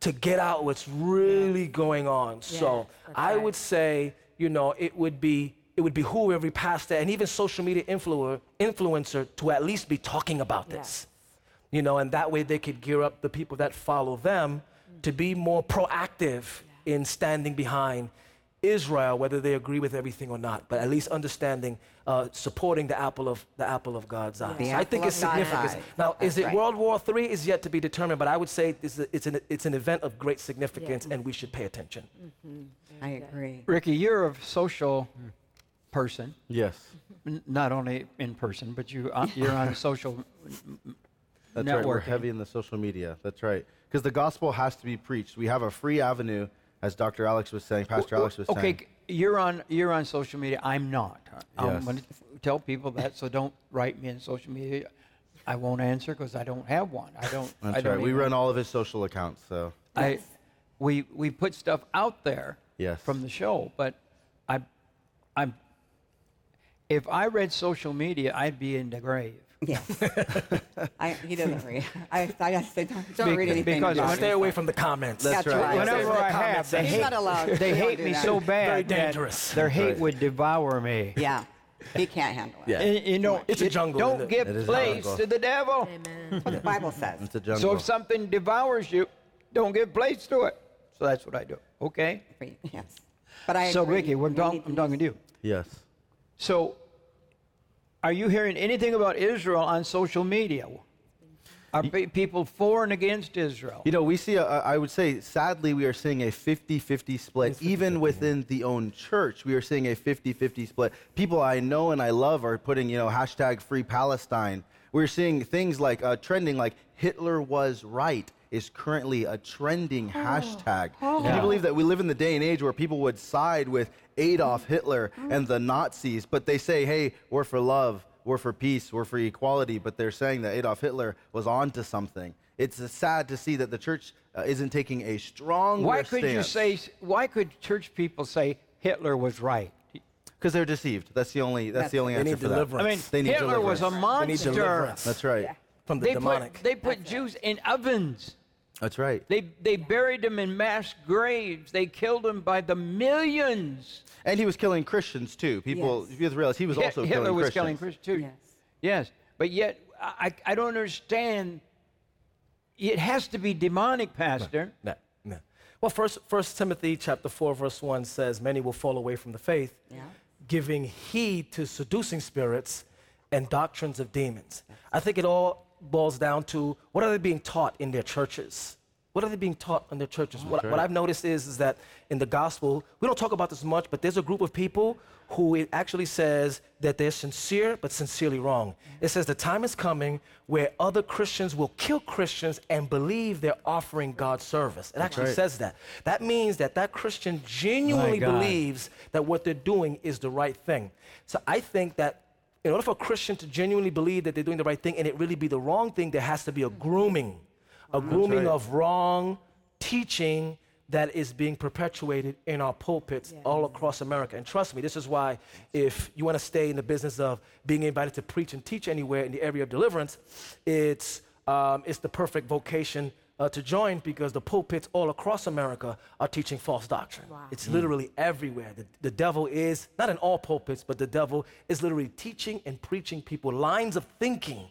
to get out what's really going on. so I would say, you know, it would be it would behoove every pastor and even social media influencer influencer to at least be talking about this. You know, and that way they could gear up the people that follow them to be more proactive in standing behind Israel, whether they agree with everything or not, but at least understanding, uh, supporting the apple of the apple of God's eye. The I think it's significant. eye. Now, is it right. World War III? Is yet to be determined, but I would say it's, a, it's, an, it's an event of great significance, and we should pay attention. I agree. Ricky, you're a social person. Yes. N- not only in person, but you uh, you're on a social That's right. We're heavy in the social media. That's right. Because the gospel has to be preached. We have a free avenue, as Dr. Alex was saying, Pastor Alex was okay, saying. c- you're on you're on social media. I'm not. I'm Yes. going to tell people that, so don't write me in social media. I won't answer because I don't have one. I don't. I That's don't right. We even- run all of his social accounts. So I, we we put stuff out there Yes. from the show, but I, I'm. If I read social media, I'd be in the grave. Yes. (laughs) I, he doesn't read. I, I say don't, don't Be- read anything. because about Stay away from the comments. That's That's right. right. Whenever Stay away from I the have, comments. they hate, not allowed. they hate me that. so bad. Very that dangerous. Their hate Right. would devour me. Yeah. He can't handle it. Yeah. And, you know, It's a jungle, Don't it? give It is place to the devil. Amen. That's what the Bible says. It's a jungle. So if something devours you, don't give place to it. So that's what I do. Okay. Yes. But I so agree. Ricky, we're We talk- need I'm talking to you. yes. So, are you hearing anything about Israel on social media? Are pe- people for and against Israel? You know, we see, a- I would say, sadly, we are seeing a 50 50 split. Even within the own church, we are seeing a 50 50 split. People I know and I love are putting, you know, hashtag free Palestine. We're seeing things like uh, trending, like Hitler was right is currently a trending hashtag. Can you believe that we live in the day and age where people would side with Adolf Hitler and the Nazis, but they say, hey, we're for love, we're for peace, we're for equality, but they're saying that Adolf Hitler was onto something. It's sad to see that the church uh, isn't taking a strong Why could you say? Why could church people say Hitler was right? Because they're deceived. That's the only. That's, the only They answer need for that. deliverance. I mean, They need Hitler was a deliverance. They need monster. That's right. From the They demonic. put they put Jews in ovens. That's right. They they buried them in mass graves. They killed them by the millions. And he was killing Christians too. People, Yes. you have to realize he was Hit- also Hitler killing was Christians. killing Christians too. Yes. Yes, but yet I, I don't understand. It has to be demonic, Pastor. No, no. Well, first, First Timothy chapter four, verse one says, "Many will fall away from the faith, Yeah. giving heed to seducing spirits and doctrines of demons." I think it all boils down to what are they being taught in their churches? What are they being taught in their churches? What, what I've noticed is, is that in the gospel, we don't talk about this much, but there's a group of people who it actually says that they're sincere, but sincerely wrong. It says the time is coming where other Christians will kill Christians and believe they're offering God service. It actually right. says that. That means that that Christian genuinely believes that what they're doing is the right thing. So I think that in order for a Christian to genuinely believe that they're doing the right thing and it really be the wrong thing, there has to be a grooming, a grooming right. of wrong teaching that is being perpetuated in our pulpits all across America. And trust me, this is why if you want to stay in the business of being invited to preach and teach anywhere in the area of deliverance, it's, um, it's the perfect vocation uh, to join because the pulpits all across America are teaching false doctrine. It's literally everywhere. The, the devil is, not in all pulpits, but the devil is literally teaching and preaching people lines of thinking.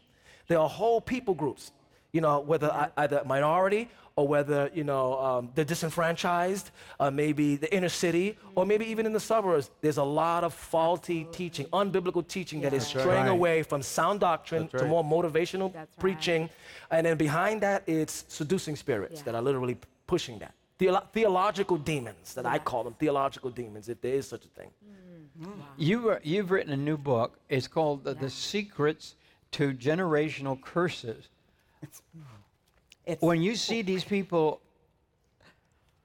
There are whole people groups, you know, whether I, either minority or whether, you know, um, they're disenfranchised, uh, maybe the inner city, or maybe even in the suburbs. There's a lot of faulty teaching, unbiblical teaching that is straying right. away from sound doctrine That's to more motivational That's right. preaching. And then behind that, it's seducing spirits Yeah. that are literally pushing that. Theolo- theological demons, that I call them, theological demons, if there is such a thing. You were, you've written a new book. It's called the, the Secrets to Generational Curses. It's, When you see these people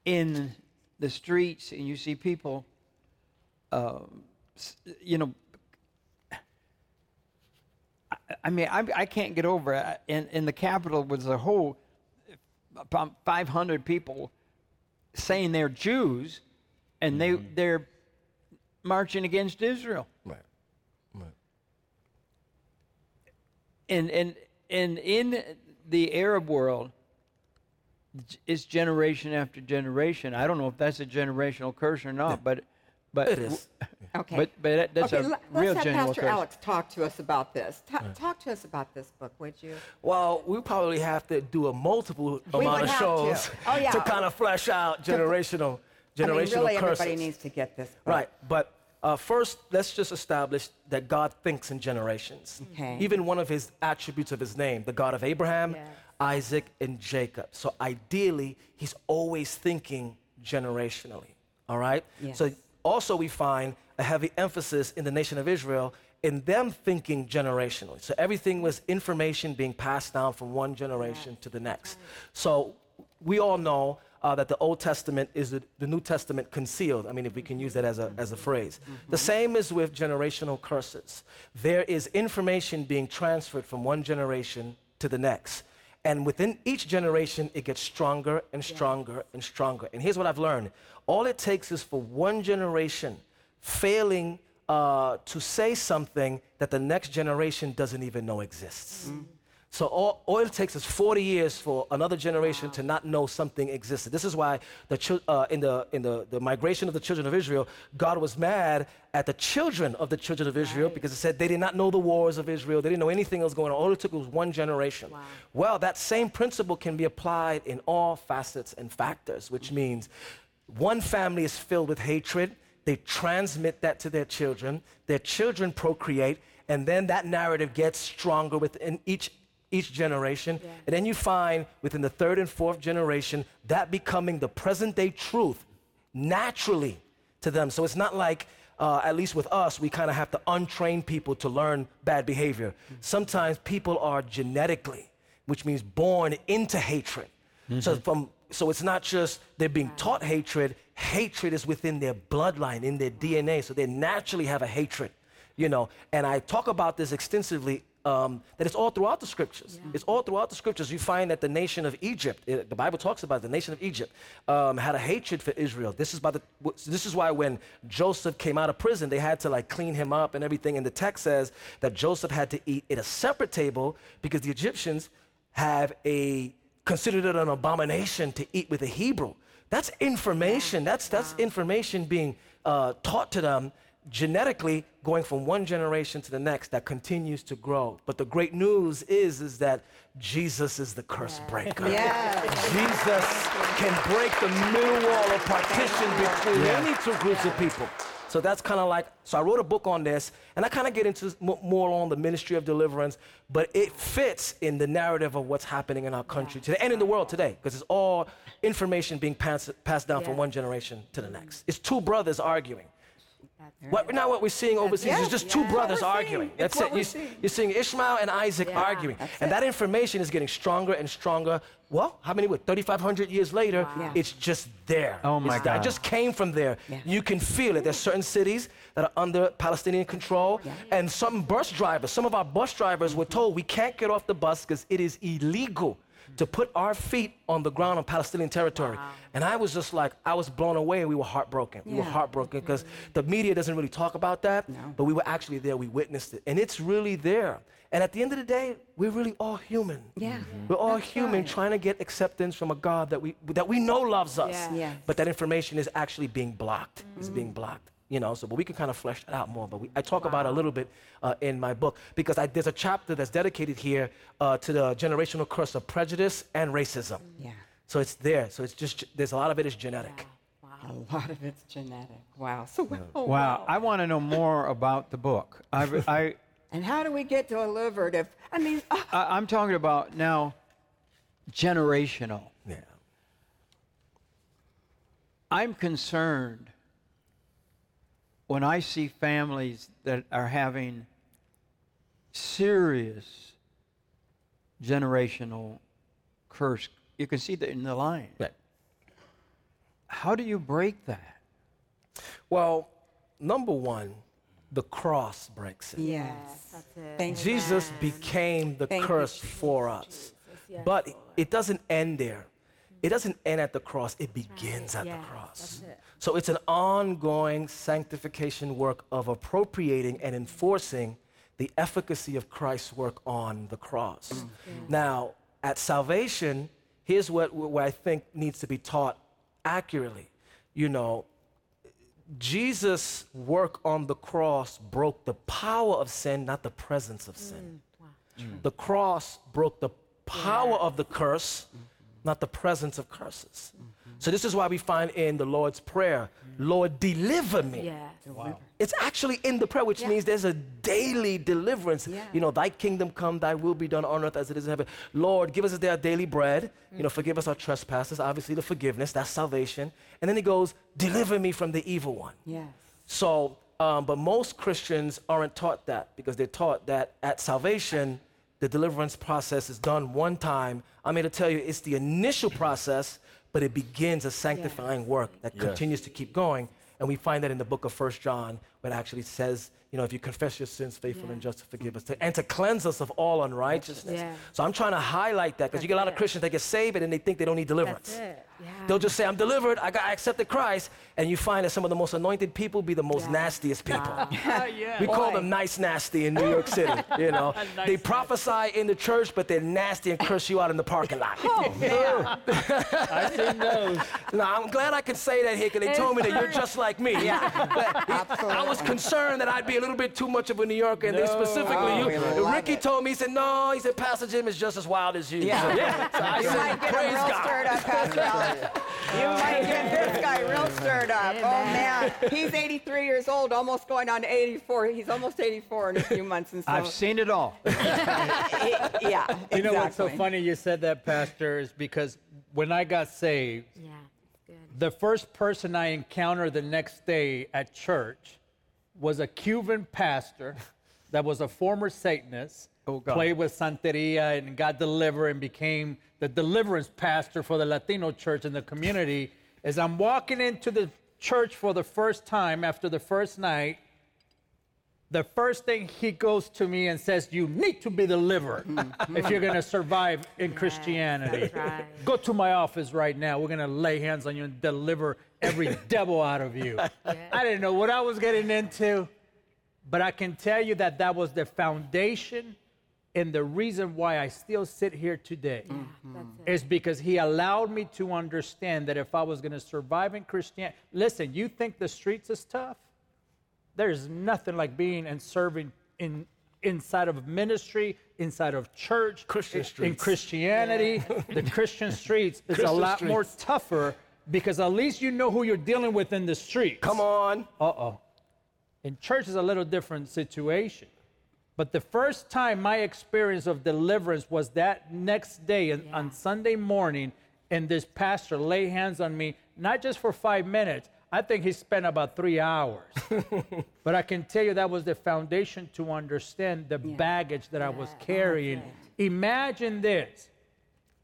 in the streets and you see people, um, you know, I, I mean, I, I can't get over it. In, in the Capitol was a whole about 500 people saying they're Jews, and they they're marching against Israel. Right. Right. and and and in the Arab world, j- it's generation after generation. I don't know if that's a generational curse or not, but but It is. okay. But but that, that's okay, a let- real let's have Pastor curse. Alex talk to us about this. Ta- Talk to us about this book, would you? Well, we probably have to do a multiple We amount of have to. shows Oh, yeah. (laughs) to kind of flesh out generational, generational I mean, really, curses. everybody needs to get this. Book. Right, but uh, first, let's just establish that God thinks in generations. Okay. Even one of his attributes of his name, the God of Abraham, Yes. Isaac, and Jacob. So ideally, he's always thinking generationally. All right? Yes. So also, we find a heavy emphasis in the nation of Israel in them thinking generationally. So everything was information being passed down from one generation to the next. So we all know uh, that the Old Testament is the, the New Testament concealed. I mean, if we can use that as a, as a phrase. The same is with generational curses. There is information being transferred from one generation to the next. And within each generation, it gets stronger and stronger and stronger. And here's what I've learned all it takes is for one generation failing uh, to say something that the next generation doesn't even know exists. So all, all it takes is 40 years for another generation to not know something existed. This is why the uh, in, the, in the, the migration of the children of Israel, God was mad at the children of the children of Israel because it said they did not know the wars of Israel. They didn't know anything else going on. All it took was one generation. Well, that same principle can be applied in all facets and factors, which means one family is filled with hatred. They transmit that to their children. Their children procreate, and then that narrative gets stronger within each each generation. And then you find within the third and fourth generation that becoming the present day truth naturally to them. So it's not like, uh, at least with us, we kind of have to untrain people to learn bad behavior. Sometimes people are genetically, which means born into hatred. So from so it's not just they're being taught hatred, hatred is within their bloodline, in their DNA. So they naturally have a hatred, you know. And I talk about this extensively um, that it's all throughout the scriptures. It's all throughout the scriptures. You find that the nation of Egypt, it- the Bible talks about the nation of Egypt, um, had a hatred for Israel. This is, by the, this is why when Joseph came out of prison, they had to like clean him up and everything. And the text says that Joseph had to eat at a separate table because the Egyptians have a considered it an abomination to eat with a Hebrew. That's information. That's that's information being uh, taught to them genetically, going from one generation to the next that continues to grow. But the great news is is that Jesus is the curse breaker. (laughs) Yeah. Jesus can break the middle wall of partition between Yeah. any two groups of people. So that's kind of like, so I wrote a book on this, and I kind of get into m- more on the ministry of deliverance, but it fits in the narrative of what's happening in our country today and in the world today, because it's all information being passed, passed down from one generation to the next. It's two brothers arguing. What, now what we're seeing overseas is just two brothers arguing. That's it. You're, you're seeing Ishmael and Isaac arguing. And that information is getting stronger and stronger. Well, how many, what, 3,500 years later, it's just there. Oh, my It's there. I just came from there. You can feel it. There's certain cities that are under Palestinian control. And some bus drivers, some of our bus drivers were told we can't get off the bus because it is illegal to put our feet on the ground on Palestinian territory. And I was just like, I was blown away. We were heartbroken. We were heartbroken because mm-hmm. the media doesn't really talk about that, but we were actually there. We witnessed it. And it's really there. And at the end of the day, we're really all human. Yeah. Mm-hmm. Mm-hmm. We're all human trying to get acceptance from a God that we, that we know loves us. Yeah. Yes. But that information is actually being blocked. It's being blocked. You know, so but we can kind of flesh that out more. But we, I talk about it a little bit uh, in my book because I, there's a chapter that's dedicated here uh, to the generational curse of prejudice and racism. Yeah. So it's there. So it's just there's a lot of it is genetic. A lot of it's genetic. Wow. So (laughs) oh, wow. I want to know more about the book. I, (laughs) I, And how do we get delivered if I mean uh, I, I'm talking about now generational. Yeah. I'm concerned when I see families that are having serious generational curse. You can see that in the line. Right. How do you break that? Well, number one, the cross breaks it. Yes. That's it. Thank you. Jesus became the Thank you, curse for us. Yes, But it doesn't end there. It doesn't end at the cross, it begins at Yes, the cross. it. So it's an ongoing sanctification work of appropriating and enforcing the efficacy of Christ's work on the cross. Mm. Now, at salvation, here's what, what I think needs to be taught accurately. You know, Jesus' work on the cross broke the power of sin, not the presence of sin. Mm, the cross broke the power of the curse, mm. Not the presence of curses. Mm-hmm. So, this is why we find in the Lord's Prayer, mm. Lord, deliver me. Yes. It's actually in the prayer, which means there's a daily deliverance. Yeah. You know, thy kingdom come, thy will be done on earth as it is in heaven. Lord, give us this day our daily bread. You know, mm. forgive us our trespasses. Obviously, the forgiveness, that's salvation. And then he goes, deliver me from the evil one. Yes. So, um, but most Christians aren't taught that because they're taught that at salvation, the deliverance process is done one time. I'm here to tell you it's the initial process, but it begins a sanctifying work that Yes. continues to keep going. And we find that in the book of First John, but actually says, you know, if you confess your sins, faithful and just to forgive us, to, and to cleanse us of all unrighteousness. Yeah. So I'm trying to highlight that because you get a lot of Christians that get saved and they think they don't need deliverance. That's it. Yeah. They'll just say, I'm delivered, I, got, I accepted Christ. And you find that some of the most anointed people be the most nastiest people. (laughs) (laughs) We call Boy. them nice nasty in New York City, (laughs) you know. they prophesy in the church, but they're nasty and curse you out in the parking lot. Oh, man. I've seen those. Now, I'm glad I can say that here because they told me that you're just like me. But I was concerned that I'd be a little bit too much of a New Yorker, and they specifically, Oh, you, Ricky it. told me, he said, no, he said, Pastor Jim is just as wild as you. Yeah. So, so I You said, might get him praise real God. stirred up, Pastor (laughs) Alex. You might get this guy real stirred up. Oh man, he's 83 years old, almost going on to 84. He's almost 84 in a few months, and so I've seen it all. (laughs) yeah, You know what's so funny you said that, Pastor, is because when I got saved, Yeah. Good. the first person I encountered the next day at church was a Cuban pastor that was a former Satanist, Oh, played with Santeria and got delivered and became the deliverance pastor for the Latino church in the community. As I'm walking into the church for the first time after the first night, the first thing he goes to me and says, You need to be delivered mm-hmm. if you're going (laughs) to survive in Christianity. right. Go to my office right now. We're going to lay hands on you and deliver every (laughs) devil out of you. I didn't know what I was getting into, but I can tell you that that was the foundation and the reason why I still sit here today That's it. is because he allowed me to understand that if I was going to survive in Christianity, listen, you think the streets is tough? There's nothing like being and serving in inside of ministry, inside of church, Christian in- in streets. Christianity, the Christian streets is a Christian lot more tougher because at least you know who you're dealing with in the streets. Come on. Uh-oh. In church is a little different situation. But the first time my experience of deliverance was that next day on- on Sunday morning, and this pastor lay hands on me, not just for five minutes. I think he spent about three hours. (laughs) but I can tell you that was the foundation to understand the baggage that I was oh, carrying. Imagine this,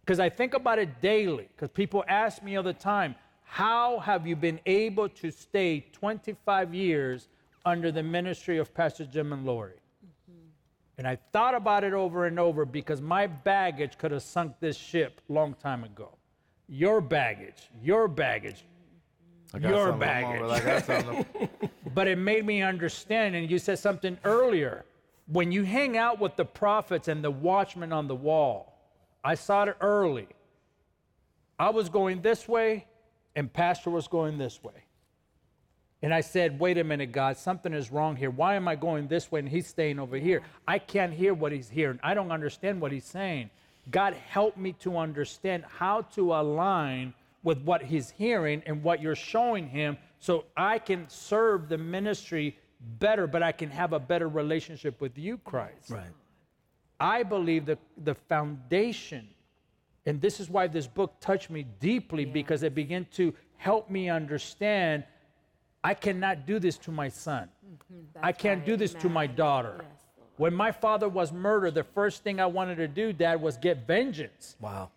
because I think about it daily, because people ask me all the time, how have you been able to stay 25 years under the ministry of Pastor Jim and Lori? Mm-hmm. And I thought about it over and over because my baggage could have sunk this ship long time ago. Your baggage, your baggage, your baggage. (laughs) but it made me understand, and you said something earlier. When you hang out with the prophets and the watchmen on the wall, I saw it early. I was going this way, and Pastor was going this way. And I said, wait a minute, God, something is wrong here. Why am I going this way and he's staying over here? I can't hear what he's hearing. I don't understand what he's saying. God, help me to understand how to align with what he's hearing and what you're showing him so I can serve the ministry better, but I can have a better relationship with you, Christ. Right. I believe that the foundation, and this is why this book touched me deeply because it began to help me understand I cannot do this to my son. I can't do this to my daughter. When my father was murdered, the first thing I wanted to do, Dad, was get vengeance. Wow.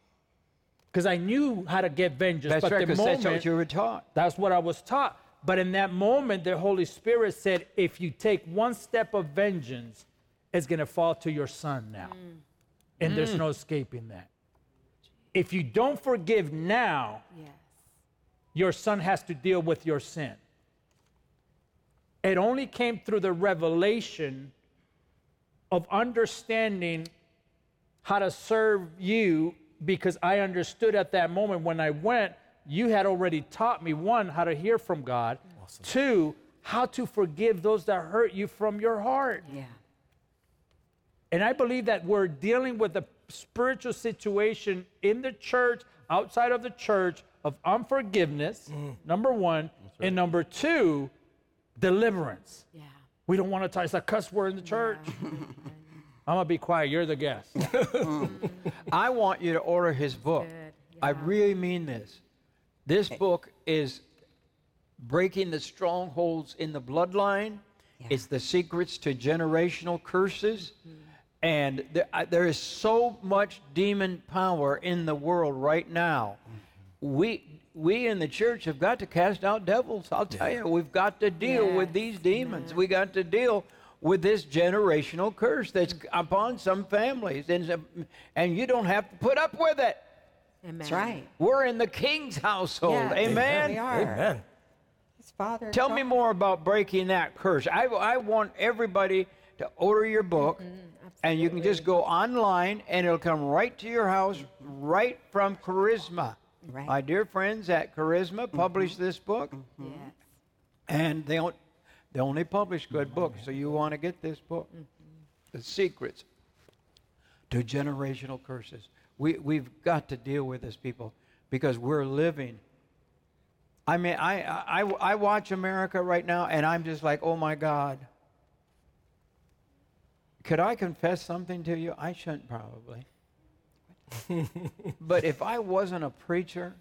Because I knew how to get vengeance. That's but right, the 'cause moment, that's what you were taught. That's what I was taught. But in that moment, the Holy Spirit said, if you take one step of vengeance, it's going to fall to your son now. And there's Mm. no escaping that. If you don't forgive now, your son has to deal with your sin. It only came through the revelation of understanding how to serve you because I understood at that moment when I went, you had already taught me one, how to hear from God, two, how to forgive those that hurt you from your heart. Yeah. And I believe that we're dealing with a spiritual situation in the church, outside of the church, of unforgiveness, mm. number one. And number two, deliverance. Yeah. We don't want to talk. It's a cuss word in the church. I'm going to be quiet. You're the guest. (laughs) Mm. I want you to order his book. I really mean this. This book is breaking the strongholds in the bloodline. It's the secrets to generational curses. Mm. And there, I- there is so much demon power in the world right now. We, we in the church have got to cast out devils. I'll tell you, we've got to deal with these demons. We got to deal with this generational curse that's upon some families, and and you don't have to put up with it. Amen. That's right. We're in the king's household. Yeah, Amen. we are. Amen. His father. Tell me more about breaking that curse. I, I want everybody to order your book, mm-hmm. And you can just go online, and it'll come right to your house, right from Charisma. Right. My dear friends at Charisma mm-hmm. published this book, mm-hmm. Yes. and they don't, they only publish good books, so you want to get this book, mm-hmm. The Secrets to Generational Curses. We, we've got to deal with this, people, because we're living I mean, I, I, I watch America right now, and I'm just like, oh my God. Could I confess something to you? I shouldn't probably. but if I wasn't a preacher,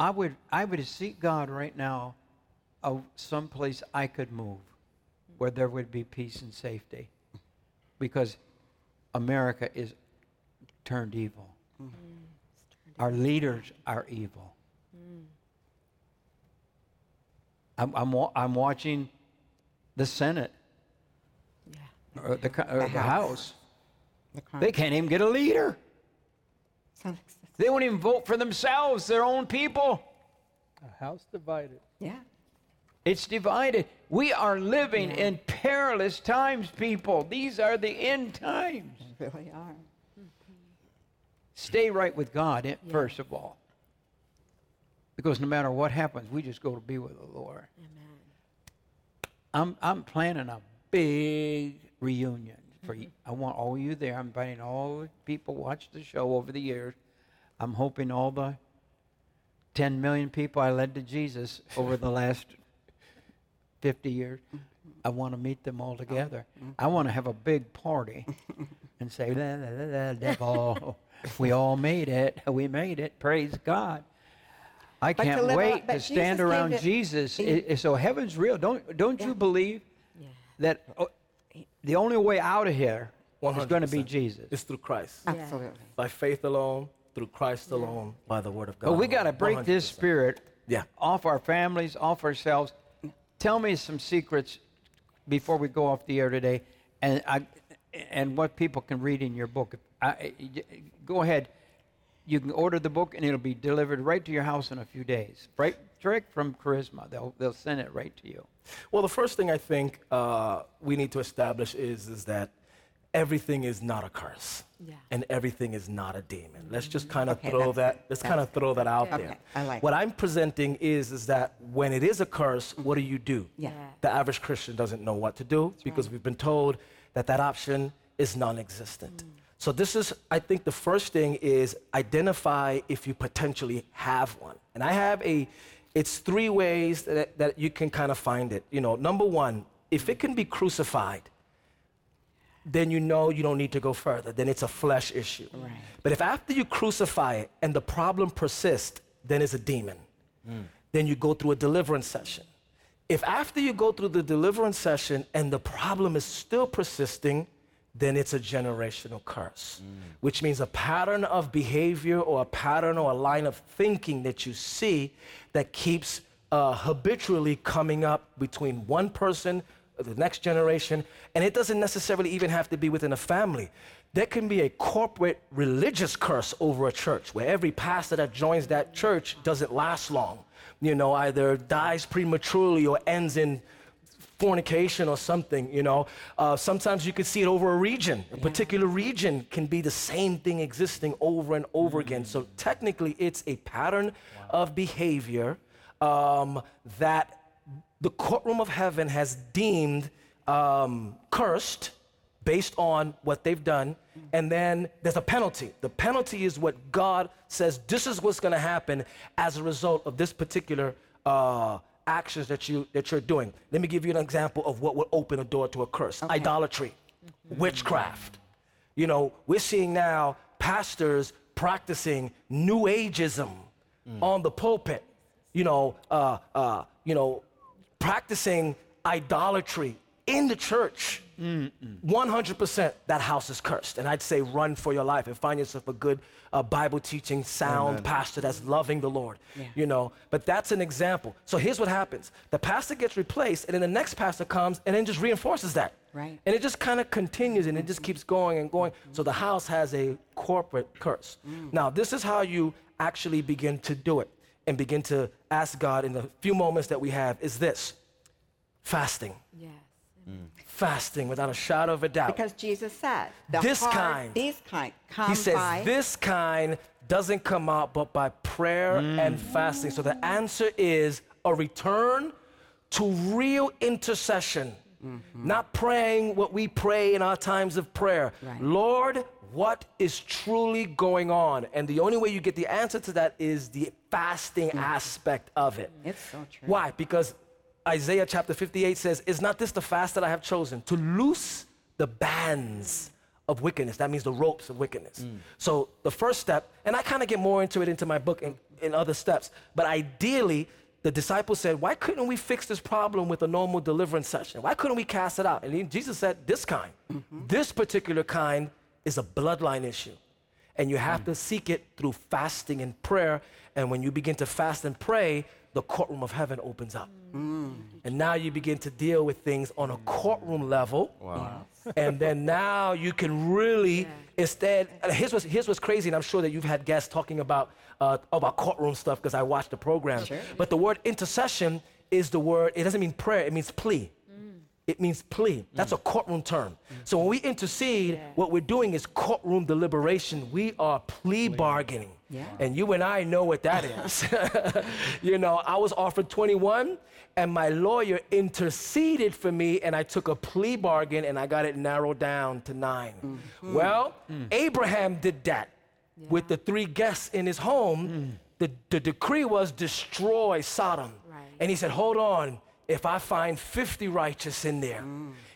I would, I would seek God right now of someplace I could move where there would be peace and safety. Because America is turned evil. Mm. Our leaders are evil. Mm. I'm, I'm, wa- I'm watching the Senate, or the, co- or the, The house. house. The they can't even get a leader. They won't even vote for themselves, their own people. A house divided. Yeah. It's divided. We are living in perilous times, people. These are the end times. They really are. Stay right with God, eh, first of all. Because no matter what happens, we just go to be with the Lord. Amen. I'm, I'm planning a big reunion for you. I want all you there. I'm inviting all the people watch the show over the years. I'm hoping all the 10 million people I led to Jesus over the last 50 years, I want to meet them all together. Mm-hmm. I want to have a big party and say, la, la, la, devil, we all made it. We made it. Praise God. I But can't a- wait to stand Jesus around to- Jesus. he- so heaven's real. Don't don't you believe that oh, the only way out of here is going to be Jesus? It's through Christ. Absolutely. By faith alone, through Christ alone, by the word of God. But we got to break this 100%. spirit Yeah. off our families, off ourselves. Tell me some secrets before we go off the air today, and I, and what people can read in your book. I, go ahead. You can order the book, and it'll be delivered right to your house in a few days. Right, direct from Charisma. They'll they'll send it right to you. Well, the first thing I think uh, we need to establish is, is that everything is not a curse. Yeah. And everything is not a demon. Let's just kind of Okay, throw that. good. Let's kind of throw that out Okay, there. I like what it. I'm presenting is is that when it is a curse, what do you do? Yeah. The average Christian doesn't know what to do because we've been told that that option is non-existent. So this is, I think, the first thing is identify if you potentially have one. And I have a, it's three ways that, that you can kind of find it. You know, number one, if it can be crucified, then you know you don't need to go further. Then it's a flesh issue. Right. But if after you crucify it and the problem persists, then it's a demon. Hmm. Then you go through a deliverance session. If after you go through the deliverance session and the problem is still persisting, then it's a generational curse, which means a pattern of behavior or a pattern or a line of thinking that you see that keeps uh, habitually coming up between one person, the next generation, and it doesn't necessarily even have to be within a family. There can be a corporate religious curse over a church where every pastor that joins that church doesn't last long. You know, either dies prematurely or ends in fornication or something, you know. Uh, sometimes you can see it over a region. A particular region can be the same thing existing over and over again. So technically, it's a pattern of behavior um, that the courtroom of heaven has deemed um, cursed based on what they've done. And then there's a penalty. The penalty is what God says this is what's going to happen as a result of this particular uh, actions that you that you're doing. Let me give you an example of what would open a door to a curse: idolatry, witchcraft. You know, we're seeing now pastors practicing New Ageism on the pulpit. You know, uh, uh, you know, practicing idolatry in the church. 100% that house is cursed. And I'd say run for your life and find yourself a good uh, Bible teaching, sound Amen. pastor that's loving the Lord. Yeah. You know, but that's an example. So here's what happens the pastor gets replaced, and then the next pastor comes and then just reinforces that. Right. And it just kind of continues and it just keeps going and going. So the house has a corporate curse. Now, this is how you actually begin to do it and begin to ask God in the few moments that we have is this fasting. Fasting without a shadow of a doubt. Because Jesus said, This hard- kind. these kind, he says by. this kind doesn't come out but by prayer and mm. fasting. So the answer is a return to real intercession. Mm-hmm. Not praying what we pray in our times of prayer. Right. Lord, what is truly going on? And the only way you get the answer to that is the fasting mm. aspect of it. It's so true. Why? Because Isaiah chapter 58 says, Is not this the fast that I have chosen? To loose the bands of wickedness. That means the ropes of wickedness. Mm. So the first step, and I kind of get more into it into my book in, in other steps, but ideally, the disciples said, Why couldn't we fix this problem with a normal deliverance session? Why couldn't we cast it out? And Jesus said, This kind, mm-hmm. this particular kind is a bloodline issue. And you have mm. to seek it through fasting and prayer. And when you begin to fast and pray, the courtroom of heaven opens up. And now you begin to deal with things on a courtroom level. Wow. And then now you can really, instead, and here's what's, here's what's crazy, and I'm sure that you've had guests talking about, uh, about courtroom stuff because I watched the program. Sure. But the word intercession is the word, it doesn't mean prayer, it means plea. It means plea. That's a courtroom term. So when we intercede, what we're doing is courtroom deliberation. We are plea bargaining. Yeah. And you and I know what that (laughs) is. (laughs) you know, I was offered 21 and my lawyer interceded for me and I took a plea bargain and I got it narrowed down to 9. Mm. Mm. Well, mm. Abraham did that with the three guests in his home. The, the decree was destroy Sodom. And he said, hold on, if I find 50 righteous in there.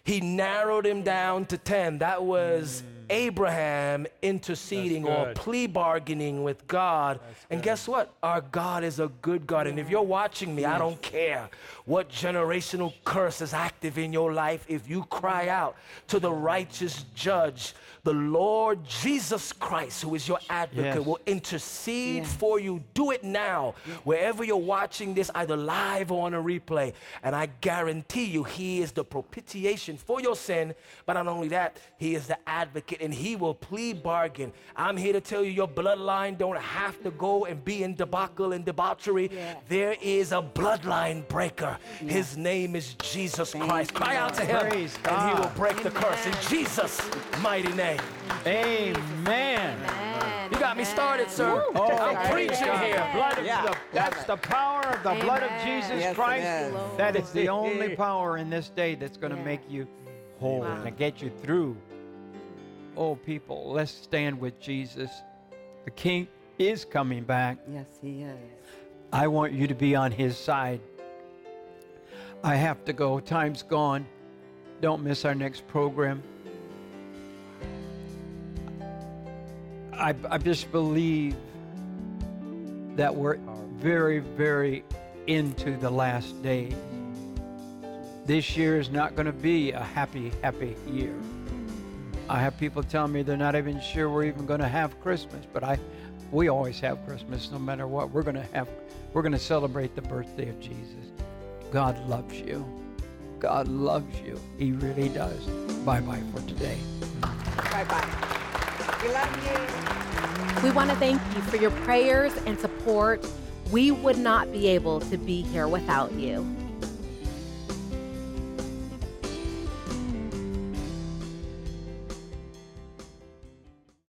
He narrowed him down to 10. That was Abraham interceding or plea bargaining with God. And guess what? Our God is a good God. And if you're watching me, I don't care what generational curse is active in your life. If you cry out to the righteous judge, the Lord Jesus Christ, who is your advocate, Yes. will intercede for you. Do it now, wherever you're watching this, either live or on a replay. And I guarantee you, He is the propitiation for your sin. But not only that, He is the advocate and He will plead bargain. I'm here to tell you, your bloodline don't have to go and be in debacle and debauchery. There is a bloodline breaker. His name is Jesus Christ. Cry out to Him, Praise and He will God. break the curse in Jesus' mighty name. Amen. You got me started, sir. Oh, I'm preaching God. here. Blood of the- that's the power of the blood of Jesus Yes, Christ. is. That is the only (laughs) power in this day that's going to make you whole and get you through. Oh, people, let's stand with Jesus. The King is coming back. Yes, he is. I want you to be on his side. I have to go. Time's gone. Don't miss our next program. I, I just believe that we're very, very into the last days. This year is not going to be a happy, happy year. I have people telling me they're not even sure we're even going to have Christmas, but I, we always have Christmas no matter what. We're going to have, we're going to celebrate the birthday of Jesus. God loves you. God loves you. He really does. Bye bye for today. Bye bye. We love you. We want to thank you for your prayers and support. We would not be able to be here without you.